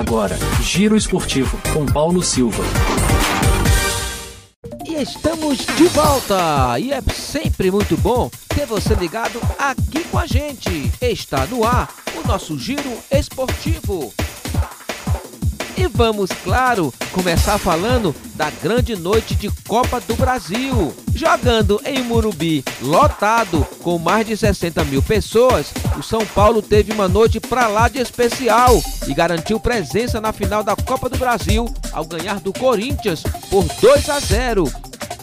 Agora, Giro Esportivo com Paulo Silva. E estamos de volta! E é sempre muito bom ter você ligado aqui com a gente. Está no ar o nosso Giro Esportivo. E vamos, claro, começar falando da grande noite de Copa do Brasil. Jogando em Murubi, lotado, com mais de 60 mil pessoas, o São Paulo teve uma noite pra lá de especial e garantiu presença na final da Copa do Brasil ao ganhar do Corinthians por 2 a 0.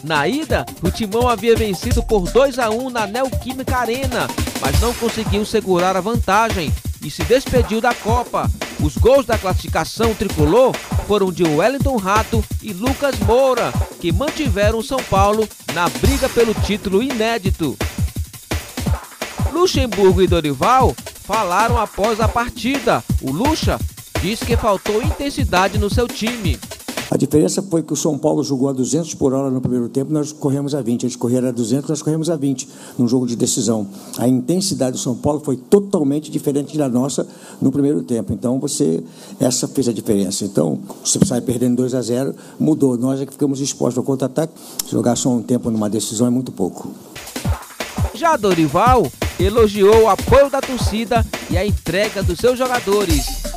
Na ida, o Timão havia vencido por 2 a 1 na Neoquímica Arena, mas não conseguiu segurar a vantagem e se despediu da Copa. Os gols da classificação tricolor foram de Wellington Rato e Lucas Moura, que mantiveram São Paulo na briga pelo título inédito. Luxemburgo e Dorival falaram após a partida. O Luxa disse que faltou intensidade no seu time. A diferença foi que o São Paulo jogou a 200 por hora no primeiro tempo, nós corremos a 20. Eles correram a 200, nós corremos a 20 num jogo de decisão. A intensidade do São Paulo foi totalmente diferente da nossa no primeiro tempo. Então, você essa fez a diferença. Então, você sai perdendo 2 a 0, mudou. Nós é que ficamos expostos ao contra-ataque. Jogar só um tempo numa decisão é muito pouco. Já Dorival elogiou o apoio da torcida e a entrega dos seus jogadores.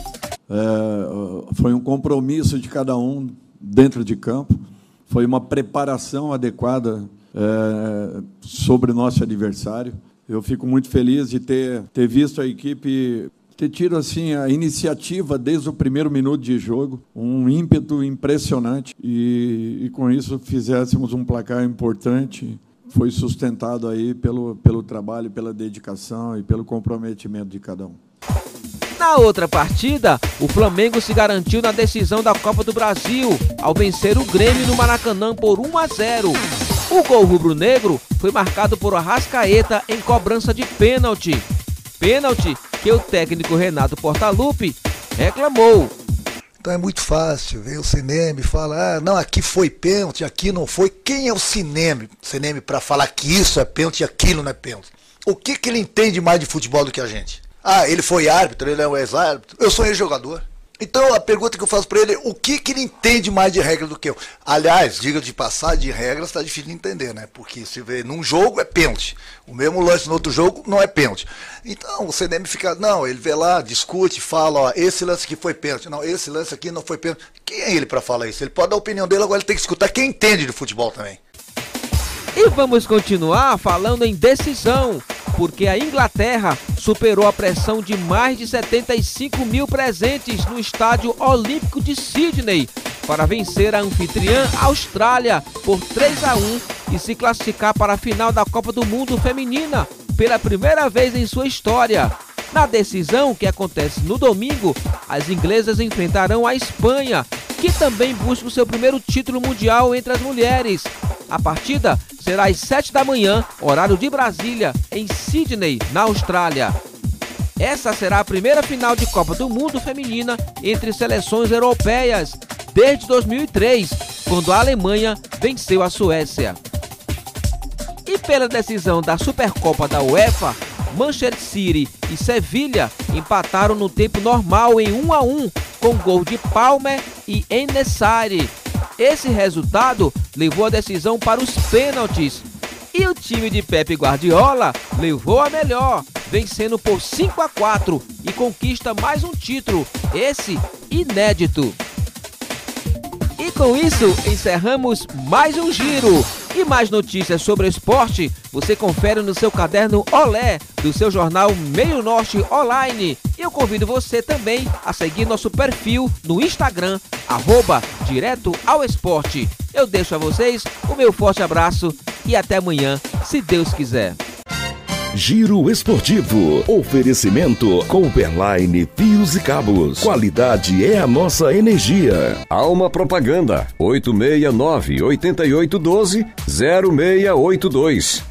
É, foi um compromisso de cada um dentro de campo, foi uma preparação adequada é, sobre o nosso adversário. Eu fico muito feliz de ter, ter visto a equipe ter tido assim a iniciativa desde o primeiro minuto de jogo, um ímpeto impressionante e, e com isso fizéssemos um placar importante. Foi sustentado aí pelo, pelo trabalho, pela dedicação e pelo comprometimento de cada um. Na outra partida, o Flamengo se garantiu na decisão da Copa do Brasil ao vencer o Grêmio no Maracanã por 1 a 0. O gol rubro-negro foi marcado por Arrascaeta em cobrança de pênalti. Pênalti que o técnico Renato Portaluppi reclamou. Então é muito fácil ver o cinema e falar, ah, não, aqui foi pênalti, aqui não foi. Quem é o cinema, cinema para falar que isso é pênalti e aquilo não é pênalti? O que, que ele entende mais de futebol do que a gente? Ah, ele foi árbitro, ele é um ex-árbitro. Eu sou ex-jogador. Então a pergunta que eu faço para ele é o que, que ele entende mais de regra do que eu? Aliás, diga de passar de regras está difícil de entender, né? Porque se vê num jogo é pênalti. O mesmo lance no outro jogo não é pênalti. Então o CDM fica, não, ele vê lá, discute, fala, ó, esse lance aqui foi pênalti. Não, esse lance aqui não foi pênalti. Quem é ele para falar isso? Ele pode dar a opinião dele, agora ele tem que escutar quem entende de futebol também. E vamos continuar falando em decisão porque a Inglaterra superou a pressão de mais de 75 mil presentes no Estádio Olímpico de Sydney para vencer a anfitriã Austrália por 3 a 1 e se classificar para a final da Copa do Mundo Feminina pela primeira vez em sua história. Na decisão que acontece no domingo, as inglesas enfrentarão a Espanha, que também busca o seu primeiro título mundial entre as mulheres. A partida será às 7 da manhã, horário de Brasília, em Sydney, na Austrália. Essa será a primeira final de Copa do Mundo feminina entre seleções europeias desde 2003, quando a Alemanha venceu a Suécia. E pela decisão da Supercopa da UEFA, Manchester City e Sevilha empataram no tempo normal em 1 a 1 com gol de Palmer e Enesari. Esse resultado levou a decisão para os pênaltis. E o time de Pepe Guardiola levou a melhor, vencendo por 5 a 4 e conquista mais um título, esse inédito. E com isso encerramos mais um giro. E mais notícias sobre esporte você confere no seu caderno Olé do seu jornal Meio Norte Online. E eu convido você também a seguir nosso perfil no Instagram, arroba Direto ao Esporte. Eu deixo a vocês o meu forte abraço e até amanhã, se Deus quiser. Giro Esportivo. Oferecimento Cooperline Fios e Cabos. Qualidade é a nossa energia. Alma Propaganda. 869 8812 0682.